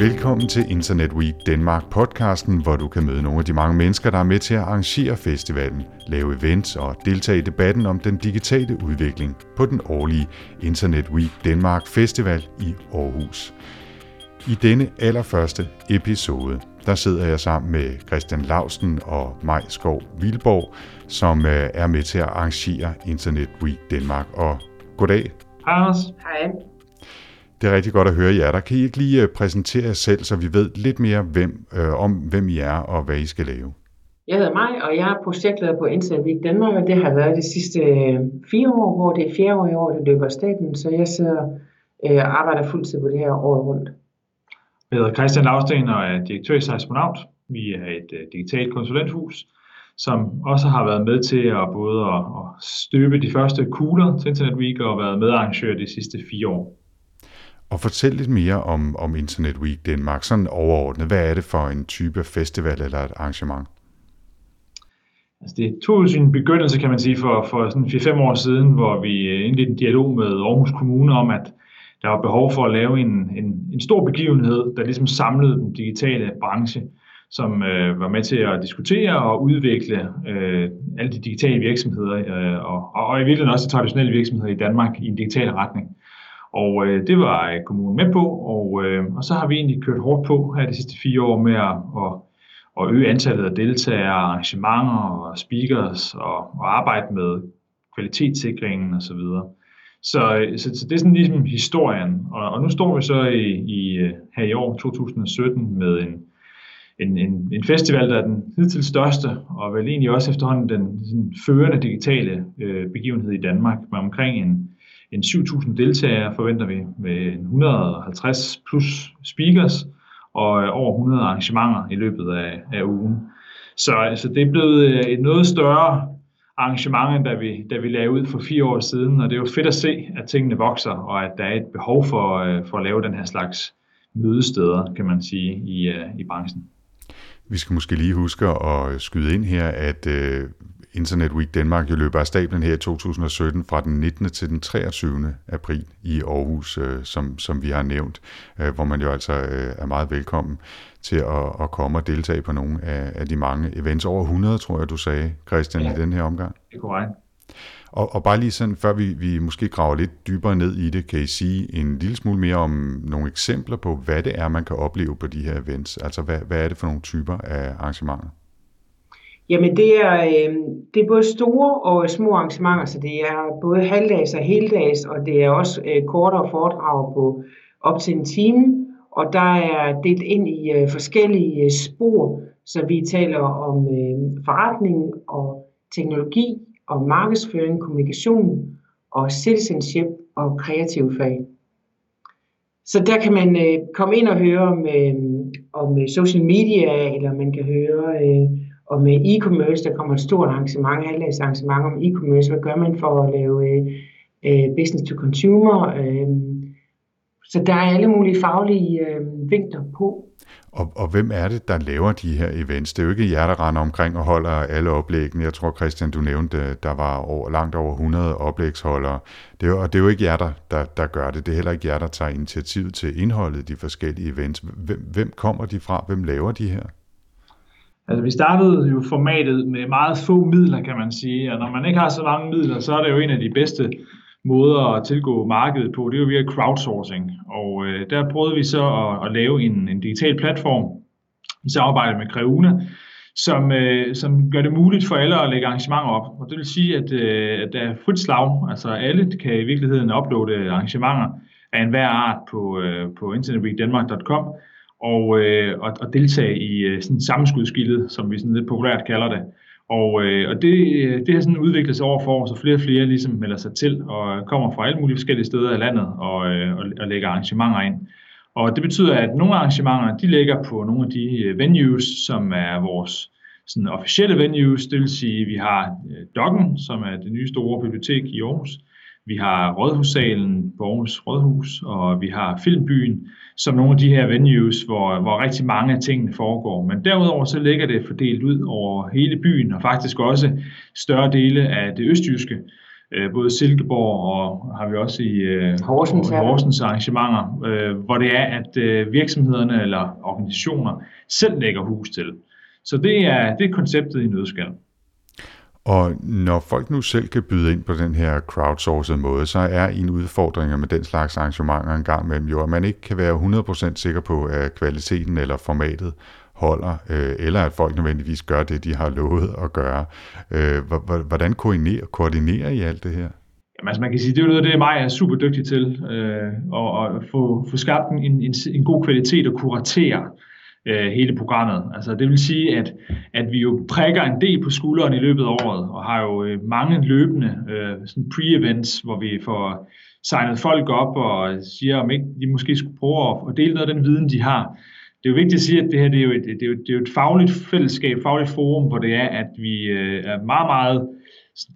Velkommen til Internet Week Danmark podcasten, hvor du kan møde nogle af de mange mennesker, der er med til at arrangere festivalen, lave events og deltage i debatten om den digitale udvikling på den årlige Internet Week Danmark Festival i Aarhus. I denne allerførste episode, der sidder jeg sammen med Christian Lausten og Maj Skov Vilborg, som øh, er med til at arrangere Internet Week Danmark. Og goddag. Hej Anders. Hej. Det er rigtig godt at høre jer. Der kan I ikke lige øh, præsentere jer selv, så vi ved lidt mere hvem, øh, om, hvem I er og hvad I skal lave? Jeg hedder Maj, og jeg er projektleder på Internet Week Danmark, og det har været de sidste øh, fire år, hvor det er fjerde år i år, det løber af staten, så jeg sidder øh, og arbejder fuldtid på det her året rundt. Jeg hedder Christian Lavsten og er direktør i Seismonaut. Vi er et uh, digitalt konsulenthus, som også har været med til at både at, at støbe de første kugler til Internet Week og været medarrangør de sidste fire år. Og fortæl lidt mere om, om Internet Week Danmark, sådan overordnet. Hvad er det for en type festival eller et arrangement? Altså det tog sin begyndelse, kan man sige, for, for sådan 4-5 år siden, hvor vi øh, indledte en dialog med Aarhus Kommune om, at der var behov for at lave en, en, en stor begivenhed, der ligesom samlede den digitale branche, som øh, var med til at diskutere og udvikle øh, alle de digitale virksomheder, øh, og, og i virkeligheden også de traditionelle virksomheder i Danmark i en digital retning. Og øh, det var øh, kommunen med på, og, øh, og så har vi egentlig kørt hårdt på her de sidste fire år med at, at, at øge antallet af deltagere, arrangementer og speakers og, og arbejde med kvalitetssikringen osv. Så, så, øh, så, så det er sådan ligesom historien, og, og nu står vi så i, i, øh, her i år 2017 med en, en, en, en festival, der er den hidtil største, og vel egentlig også efterhånden den sådan, førende digitale øh, begivenhed i Danmark, med omkring en en 7.000 deltagere forventer vi med 150 plus speakers og øh, over 100 arrangementer i løbet af, af ugen. Så altså, det er blevet øh, et noget større arrangement, end da vi, da vi lagde ud for fire år siden, og det er jo fedt at se, at tingene vokser, og at der er et behov for, øh, for at lave den her slags mødesteder, kan man sige, i, i branchen. Vi skal måske lige huske at skyde ind her, at Internet Week Danmark jo løber af stablen her i 2017 fra den 19. til den 23. april i Aarhus, øh, som, som vi har nævnt, øh, hvor man jo altså øh, er meget velkommen til at, at komme og deltage på nogle af, af de mange events. Over 100, tror jeg, du sagde, Christian, ja, i den her omgang. Det er korrekt. Og, og bare lige sådan, før vi, vi måske graver lidt dybere ned i det, kan I sige en lille smule mere om nogle eksempler på, hvad det er, man kan opleve på de her events? Altså, hvad, hvad er det for nogle typer af arrangementer? Jamen det er, øh, det er både store og små arrangementer, så det er både halvdags og heldags, og det er også øh, kortere foredrag på op til en time, og der er delt ind i øh, forskellige øh, spor, så vi taler om øh, forretning og teknologi og markedsføring, kommunikation og citizenship og kreative fag. Så der kan man øh, komme ind og høre om, øh, om øh, social media, eller man kan høre øh, og med e-commerce, der kommer et stort arrangement, halvdags arrangement om e-commerce. Hvad gør man for at lave øh, øh business to consumer? Øh, så der er alle mulige faglige øh, vinkler på. Og, og hvem er det, der laver de her events? Det er jo ikke jer, der render omkring og holder alle oplæggene. Jeg tror, Christian, du nævnte, øh, der var over, langt over 100 oplægsholdere. Det er, og det er jo ikke jer, der, der, der gør det. Det er heller ikke jer, der tager initiativ til indholdet i de forskellige events. Hvem, hvem kommer de fra? Hvem laver de her? Altså, vi startede jo formatet med meget få midler, kan man sige, og når man ikke har så mange midler, så er det jo en af de bedste måder at tilgå markedet på, det er jo via crowdsourcing. Og øh, der prøvede vi så at, at lave en, en digital platform i samarbejde med Creuna, som, øh, som gør det muligt for alle at lægge arrangementer op. Og det vil sige, at, øh, at der er frit slag, altså alle kan i virkeligheden uploade arrangementer af enhver art på, øh, på internetweekdenmark.com, og, øh, og, og deltage i øh, sådan sammenskudskildet, som vi sådan lidt populært kalder det. Og, øh, og det, øh, det har sådan udviklet sig over for år, så flere og flere ligesom melder sig til og kommer fra alle mulige forskellige steder i landet og, øh, og, og lægger arrangementer ind. Og det betyder, at nogle arrangementer, de ligger på nogle af de øh, venues, som er vores sådan officielle venues, det vil sige, at vi har øh, Dokken, som er det nye store bibliotek i Aarhus, vi har Rådhussalen på Aarhus Rådhus, og vi har Filmbyen, som nogle af de her venues, hvor, hvor rigtig mange af tingene foregår. Men derudover så ligger det fordelt ud over hele byen, og faktisk også større dele af det østjyske. øh, både Silkeborg og har vi også i øh, Horsens, Horsens arrangementer, øh, hvor det er, at virksomhederne eller organisationer selv lægger hus til. Så det er, det er konceptet i nødskal. Og når folk nu selv kan byde ind på den her crowdsourced måde, så er en udfordring med den slags arrangementer en gang imellem jo, at man ikke kan være 100% sikker på, at kvaliteten eller formatet holder, øh, eller at folk nødvendigvis gør det, de har lovet at gøre. Øh, hvordan koordinerer, koordinerer I alt det her? Jamen, altså man kan sige, det er noget, det mig er super dygtig til, øh, at, at få, få skabt en, en, en god kvalitet og kuratere øh, Øh, hele programmet. Altså det vil sige, at, at vi jo prikker en del på skulderen i løbet af året, og har jo øh, mange løbende øh, sådan pre-events, hvor vi får signet folk op og siger, om ikke de måske skulle prøve at dele noget af den viden, de har. Det er jo vigtigt at sige, at det her det er jo et, det er jo, det er jo et fagligt fællesskab, fagligt forum, hvor det er, at vi øh, er meget, meget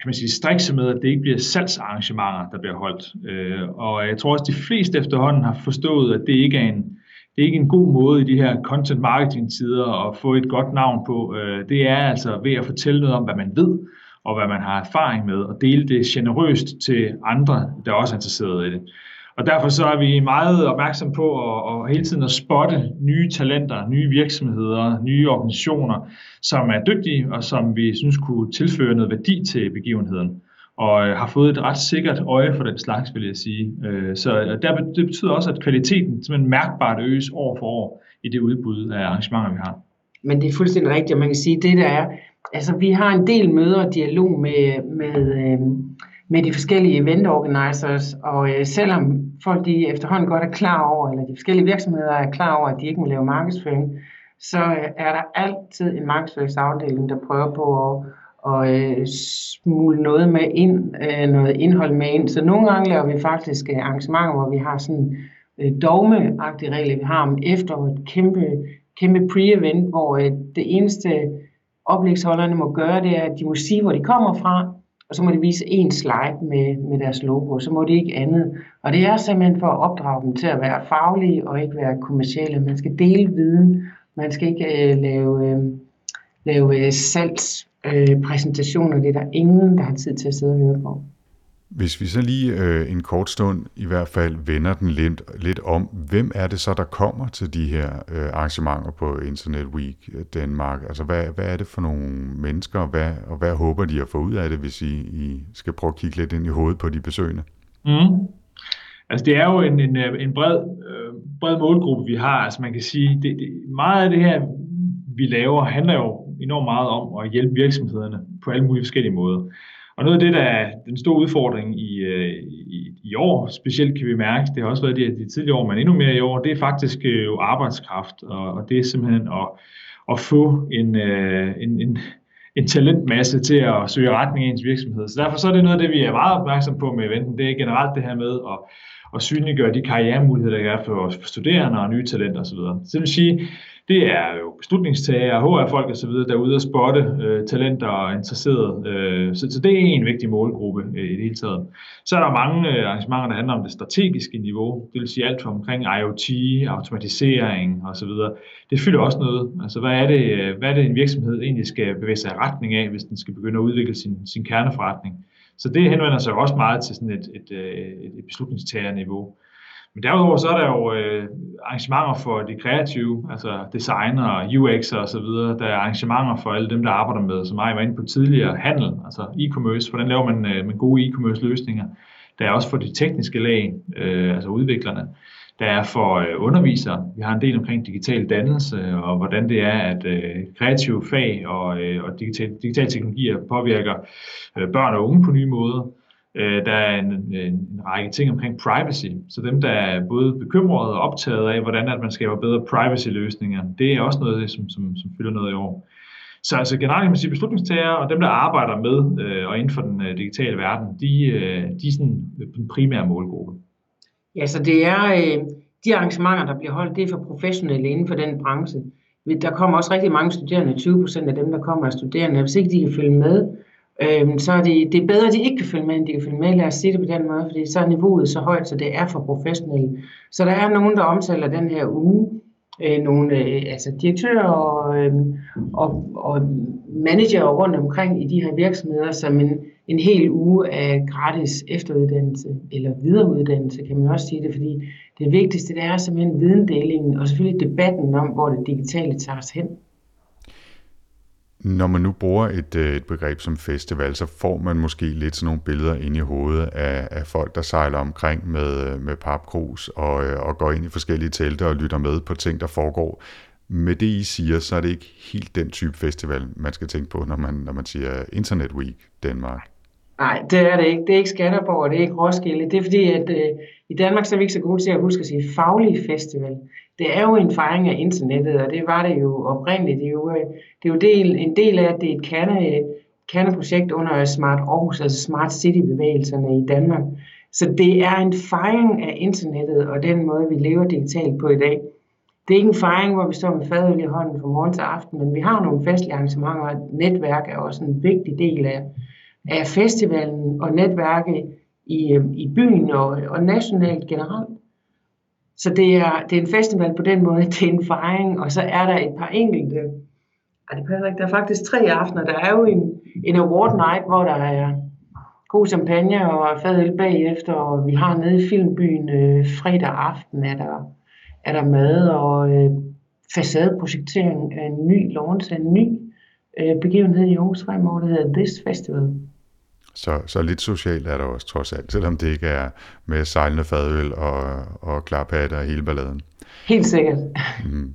kan man sige, strikse med, at det ikke bliver salgsarrangementer, der bliver holdt. Øh, og jeg tror også, at de fleste efterhånden har forstået, at det ikke er en, det er ikke en god måde i de her content marketing tider at få et godt navn på. Øh, det er altså ved at fortælle noget om, hvad man ved, og hvad man har erfaring med, og dele det generøst til andre, der også er interesserede i det. Og derfor så er vi meget opmærksom på at, at hele tiden at spotte nye talenter, nye virksomheder, nye organisationer, som er dygtige og som vi synes kunne tilføre noget værdi til begivenheden og øh, har fået et ret sikkert øje for den slags, vil jeg sige. Øh, så der, det betyder også, at kvaliteten simpelthen mærkbart øges år for år i det udbud af arrangementer, vi har. Men det er fuldstændig rigtigt, og man kan sige, at det der er, altså vi har en del møder og dialog med, med, øh, med de forskellige event organizers, og øh, selvom folk de efterhånden godt er klar over, eller de forskellige virksomheder er klar over, at de ikke må lave markedsføring, så øh, er der altid en markedsføringsafdeling, der prøver på at og øh, smule noget med ind, øh, noget indhold med ind. Så nogle gange laver vi faktisk øh, arrangementer, hvor vi har sådan øh, dogmeagtige regler. Vi har om efter et kæmpe, kæmpe pre-event, hvor øh, det eneste oplægsholderne må gøre, det er, at de må sige, hvor de kommer fra, og så må de vise en slide med, med deres logo, så må de ikke andet. Og det er simpelthen for at opdrage dem til at være faglige og ikke være kommercielle. Man skal dele viden, man skal ikke øh, lave, øh, lave øh, salgs øh, præsentationer, det er der ingen, der har tid til at sidde og høre på. Hvis vi så lige øh, en kort stund i hvert fald vender den lidt, lidt om, hvem er det så, der kommer til de her øh, arrangementer på Internet Week Danmark? Altså hvad, hvad er det for nogle mennesker, og hvad, og hvad håber de at få ud af det, hvis I, I skal prøve at kigge lidt ind i hovedet på de besøgende? Mm. Altså det er jo en, en, en bred, øh, bred målgruppe, vi har. Altså man kan sige, det, det, meget af det her, vi laver, handler jo enormt meget om at hjælpe virksomhederne på alle mulige forskellige måder. Og noget af det, der er den store udfordring i, øh, i, i år, specielt kan vi mærke, det har også været det, de tidligere år, men endnu mere i år, det er faktisk øh, jo arbejdskraft, og, og det er simpelthen at, at få en, øh, en, en, en talentmasse til at søge retning i ens virksomhed. Så derfor så er det noget af det, vi er meget opmærksom på med eventen, det er generelt det her med at, og synliggøre de karrieremuligheder, der er for, for studerende og nye talenter osv. Så det vil sige, det er jo beslutningstagere, HR-folk osv., der er ude at spotte øh, talenter og interesserede. Øh, så, så det er en vigtig målgruppe øh, i det hele taget. Så er der mange øh, arrangementer, der handler om det strategiske niveau, det vil sige alt fra omkring IoT, automatisering osv. Det fylder også noget. Altså hvad er, det, øh, hvad er det, en virksomhed egentlig skal bevæge sig i retning af, hvis den skal begynde at udvikle sin, sin kerneforretning? Så det henvender sig også meget til sådan et, et, et, et beslutningstagerniveau. Men derudover så er der jo øh, arrangementer for de kreative, altså designer, UX og så videre. Der er arrangementer for alle dem, der arbejder med, som jeg var inde på tidligere, handel, altså e-commerce. Hvordan laver man øh, med gode e-commerce løsninger? Der er også for de tekniske lag, øh, altså udviklerne. Der er for øh, undervisere. Vi har en del omkring digital dannelse øh, og hvordan det er, at øh, kreative fag og, øh, og digital, digital teknologier påvirker øh, børn og unge på nye måder. Øh, der er en, en, en række ting omkring privacy, så dem, der er både bekymrede og optaget af, hvordan at man skaber bedre privacy-løsninger, det er også noget, som, som, som fylder noget i år. Så altså generelt kan man sige, beslutningstagere og dem, der arbejder med øh, og inden for den øh, digitale verden, de, øh, de er sådan den primære målgruppe. Ja, så det er øh, de arrangementer, der bliver holdt, det er for professionelle inden for den branche. Der kommer også rigtig mange studerende, 20 procent af dem, der kommer er studerende. Hvis ikke de kan følge med, øh, så er det, det er bedre, at de ikke kan følge med, end de kan følge med. Lad os sige det på den måde, fordi så er niveauet så højt, så det er for professionelle. Så der er nogen, der omtaler den her uge, øh, nogle øh, altså direktører og, øh, og, og manager rundt omkring i de her virksomheder som en, en hel uge af gratis efteruddannelse, eller videreuddannelse, kan man også sige det, fordi det vigtigste det er simpelthen videndelingen, og selvfølgelig debatten om, hvor det digitale tager os hen. Når man nu bruger et, øh, et begreb som festival, så får man måske lidt sådan nogle billeder ind i hovedet af, af folk, der sejler omkring med, øh, med papkrus og, øh, og går ind i forskellige telte og lytter med på ting, der foregår. Med det, I siger, så er det ikke helt den type festival, man skal tænke på, når man, når man siger Internet Week Danmark. Nej, det er det ikke. Det er ikke Skanderborg, det er ikke Roskilde. Det er fordi, at øh, i Danmark så er vi ikke så gode til at huske at sige faglige festival. Det er jo en fejring af internettet, og det var det jo oprindeligt. Det er jo, øh, det er jo del, en del af, at det er et kerne, kerneprojekt under Smart Aarhus, altså Smart City-bevægelserne i Danmark. Så det er en fejring af internettet og den måde, vi lever digitalt på i dag. Det er ikke en fejring, hvor vi står med fadøl i hånden fra morgen til aften, men vi har nogle festlige arrangementer, og netværk er også en vigtig del af, af festivalen og netværket i, øhm, i byen og, og nationalt generelt. Så det er, det er en festival på den måde, det er en fejring, og så er der et par enkelte, ej, det passer ikke, der er faktisk tre aftener, der er jo en, en award night, hvor der er god champagne og fadøl bagefter, og vi har nede i Filmbyen øh, fredag aften, er der, er der mad og øh, facadeprojektering af en ny launch, en ny øh, begivenhed i Aarhus fremover, der hedder This Festival. Så, så lidt socialt er der også trods alt, selvom det ikke er med sejlende fadøl og, og klarpatter og hele balladen. Helt sikkert. Mm.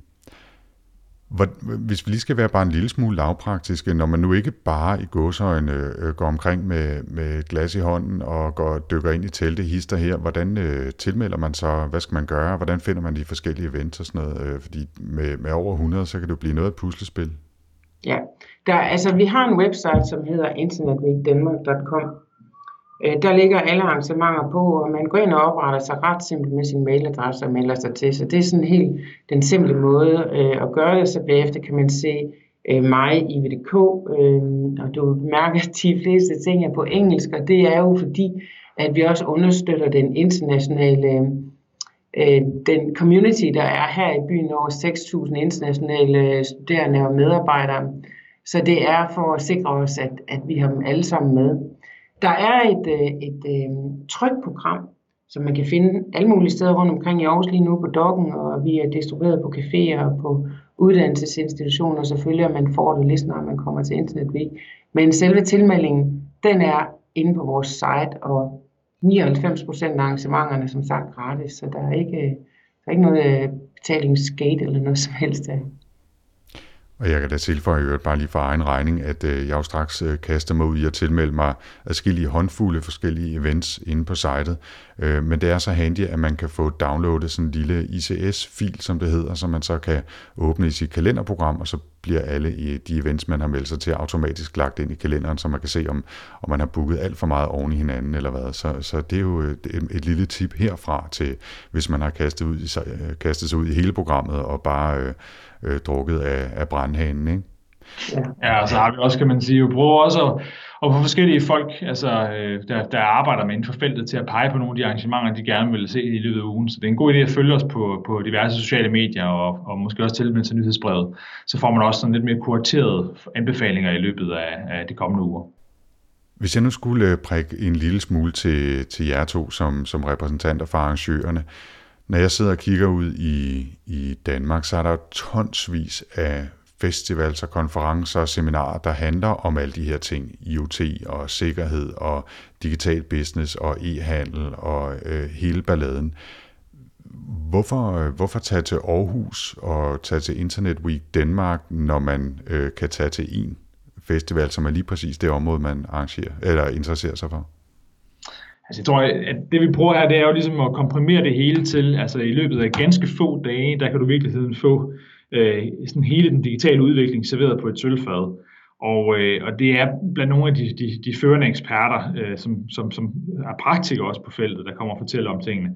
Hvis vi lige skal være bare en lille smule lavpraktiske, når man nu ikke bare i godsøjne øh, går omkring med, med et glas i hånden og går dykker ind i teltet hister her, hvordan øh, tilmelder man så, hvad skal man gøre, hvordan finder man de forskellige events og sådan noget, øh, fordi med, med over 100, så kan det jo blive noget af et puslespil. Ja, der, altså vi har en website, som hedder internetweekdanmark.com. Øh, der ligger alle arrangementer på, og man går ind og opretter sig ret simpelt med sin mailadresse og melder sig til. Så det er sådan helt den simple måde øh, at gøre det, så bagefter kan man se øh, mig i VDK, øh, og du mærker, at de fleste ting er på engelsk, og det er jo fordi, at vi også understøtter den internationale øh, den community, der er her i byen, over 6.000 internationale studerende og medarbejdere. Så det er for at sikre os, at, at vi har dem alle sammen med. Der er et, øh, et, øh, et trygt trykprogram, som man kan finde alle mulige steder rundt omkring i Aarhus lige nu på Dokken, og vi er distribueret på caféer og på uddannelsesinstitutioner selvfølgelig, og man får det lige snart man kommer til Internet Week. Men selve tilmeldingen, den er inde på vores site, og 99 procent af arrangementerne som sagt gratis, så der er ikke, der er ikke noget øh, betalingsgate eller noget som helst der. Og jeg kan da tilføje øvrigt bare lige for egen regning, at øh, jeg jo straks øh, kaster mig ud i at tilmelde mig adskillige håndfulde forskellige events inde på sitet. Øh, men det er så handy, at man kan få downloadet sådan en lille ICS-fil, som det hedder, som man så kan åbne i sit kalenderprogram, og så bliver alle de events, man har meldt sig til, automatisk lagt ind i kalenderen, så man kan se, om, om man har booket alt for meget oven i hinanden eller hvad. Så, så det er jo øh, et, et lille tip herfra til, hvis man har kastet, ud i, øh, kastet sig ud i hele programmet og bare øh, øh, drukket af, af brandhanen, ikke? Ja. og så har vi også, kan man sige, jo brug også at, og få forskellige folk, altså, øh, der, der arbejder med inden for feltet, til at pege på nogle af de arrangementer, de gerne vil se i løbet af ugen. Så det er en god idé at følge os på, på diverse sociale medier, og, og måske også tilmelde sig nyhedsbrevet. Så får man også sådan lidt mere kuraterede anbefalinger i løbet af, af de kommende uger. Hvis jeg nu skulle øh, prikke en lille smule til, til jer to som, som repræsentanter for arrangørerne, når jeg sidder og kigger ud i, i Danmark, så er der tonsvis af festivals og konferencer og seminarer, der handler om alle de her ting, IoT og sikkerhed og digital business og e-handel og øh, hele balladen. Hvorfor, øh, hvorfor tage til Aarhus og tage til Internet Week Danmark, når man øh, kan tage til en festival, som er lige præcis det område, man arrangerer eller interesserer sig for? Altså jeg tror, at det vi prøver her, det er jo ligesom at komprimere det hele til, altså i løbet af ganske få dage, der kan du virkeligheden få øh, sådan hele den digitale udvikling serveret på et sølvfad. Og, øh, og det er blandt nogle af de, de, de førende eksperter, øh, som, som, som er praktikere også på feltet, der kommer og fortæller om tingene.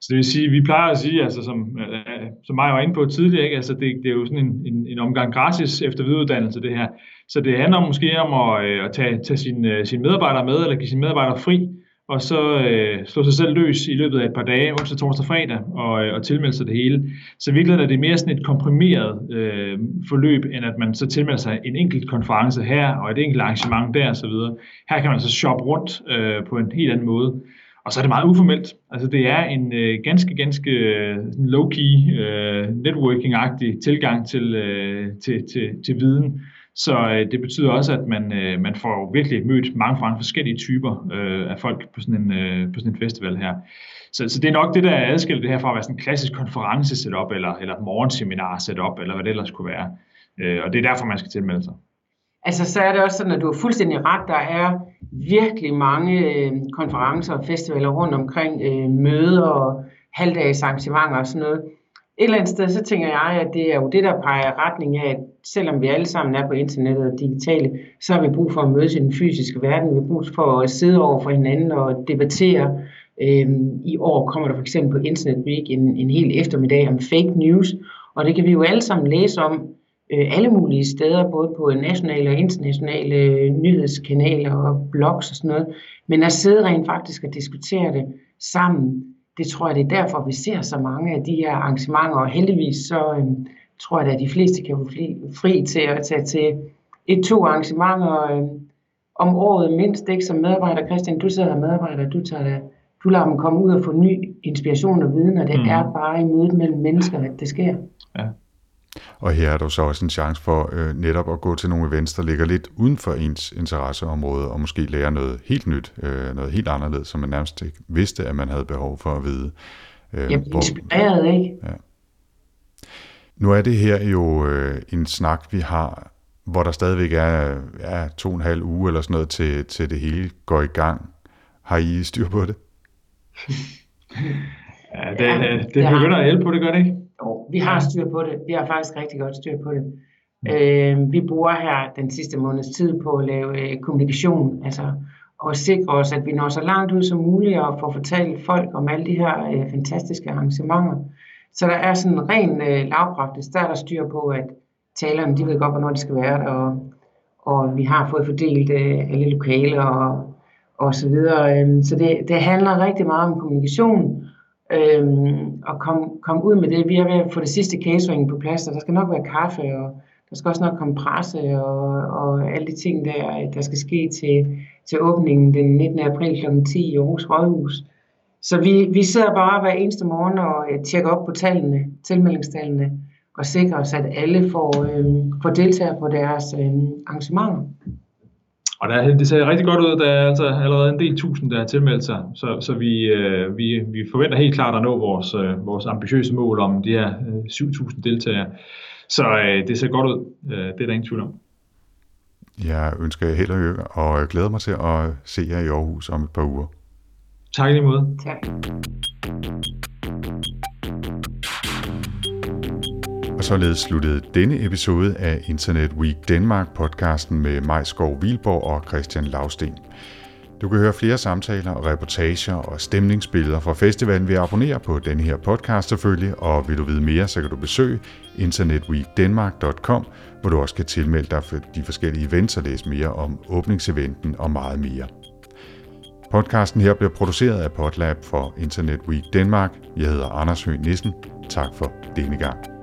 Så det vil sige, vi plejer at sige, altså som, øh, som mig var inde på tidligere, ikke? Altså det, det er jo sådan en, en, en omgang gratis efter videreuddannelse, det her. Så det handler måske om at, øh, at tage, tage sine, øh, sine medarbejdere med, eller give sine medarbejdere fri, og så øh, slå sig selv løs i løbet af et par dage, onsdag, torsdag, fredag, og, øh, og tilmelde sig det hele. Så i virkeligheden er det mere sådan et komprimeret øh, forløb, end at man så tilmelder sig en enkelt konference her, og et enkelt arrangement der osv. Her kan man så shoppe rundt øh, på en helt anden måde. Og så er det meget uformelt. Altså det er en øh, ganske, ganske øh, low-key, øh, networking-agtig tilgang til, øh, til, til, til viden. Så øh, det betyder også, at man, øh, man får virkelig mødt mange, mange forskellige typer øh, af folk på sådan en, øh, på sådan en festival her. Så, så det er nok det, der er adskilt det her fra at være sådan en klassisk konference setup eller, eller morgenseminar setup, eller hvad det ellers kunne være. Øh, og det er derfor, man skal tilmelde sig. Altså, så er det også sådan, at du har fuldstændig ret. Der er virkelig mange øh, konferencer og festivaler rundt omkring, øh, møder og halvdags arrangementer og sådan noget. Et eller andet sted, så tænker jeg, at det er jo det, der peger retning af, at selvom vi alle sammen er på internettet og digitale, så har vi brug for at mødes i den fysiske verden. Vi har brug for at sidde over for hinanden og debattere. Øhm, I år kommer der for eksempel på Internet Week en, en hel eftermiddag om fake news, og det kan vi jo alle sammen læse om øh, alle mulige steder, både på nationale og internationale øh, nyhedskanaler og blogs og sådan noget. Men at sidde rent faktisk og diskutere det sammen, det tror jeg, det er derfor, vi ser så mange af de her arrangementer, og heldigvis så øh, tror jeg, at de fleste kan få fri til at tage til et-to arrangementer øh, om året mindst, ikke som medarbejder. Christian, du sidder medarbejder, du tager det, du lader dem komme ud og få ny inspiration og viden, og det mm. er bare i mødet mellem mennesker, at det sker. Ja. Og her er der så også en chance for øh, netop at gå til nogle events, der ligger lidt uden for ens interesseområde, og måske lære noget helt nyt, øh, noget helt anderledes, som man nærmest ikke vidste, at man havde behov for at vide. Øh, Jamen, hvor, inspireret, ikke? Ja. Nu er det her jo øh, en snak, vi har, hvor der stadigvæk er ja, to og en halv uge eller sådan noget, til, til det hele går i gang. Har I styr på det? ja, det, ja, det, det begynder at hjælpe på det, gør det ikke? Jo, vi har styr på det. Vi har faktisk rigtig godt styr på det. Øh, vi bruger her den sidste måneds tid på at lave øh, kommunikation, altså og sikre os, at vi når så langt ud som muligt og får fortalt folk om alle de her øh, fantastiske arrangementer. Så der er sådan en ren øh, lavpraktisk, der er der styr på, at talerne, de ved godt, hvornår de skal være der, og, og vi har fået fordelt øh, alle lokaler og, og så videre. Øh, så det, det handler rigtig meget om kommunikation, øhm, og komme kom ud med det. Vi er ved at få det sidste catering på plads, og der skal nok være kaffe, og der skal også nok komme presse og, og alle de ting, der, der skal ske til, til åbningen den 19. april kl. 10 i Aarhus Rådhus. Så vi, vi sidder bare hver eneste morgen og øh, tjekker op på tallene, tilmeldingstallene, og sikrer os, at alle får, øh, får deltager på deres øh, arrangementer. Og der, det ser rigtig godt ud. Der er altså allerede en del tusind, der har tilmeldt sig. Så, så vi, øh, vi, vi forventer helt klart at nå vores, øh, vores ambitiøse mål om de her øh, 7.000 deltagere. Så øh, det ser godt ud. Øh, det er der ingen tvivl om. Jeg ønsker jer held og lykke, og glæder mig til at se jer i Aarhus om et par uger. Tak i lige måde. Tak. Således sluttede denne episode af Internet Week Danmark podcasten med Majskov Vilborg og Christian Lausten. Du kan høre flere samtaler og reportager og stemningsbilleder fra festivalen ved at abonnere på denne her podcast selvfølgelig, og vil du vide mere, så kan du besøge internetweekdenmark.com, hvor du også kan tilmelde dig for de forskellige events og læse mere om åbningseventen og meget mere. Podcasten her bliver produceret af Podlab for Internet Week Danmark. Jeg hedder Anders Høgh Nissen. Tak for denne gang.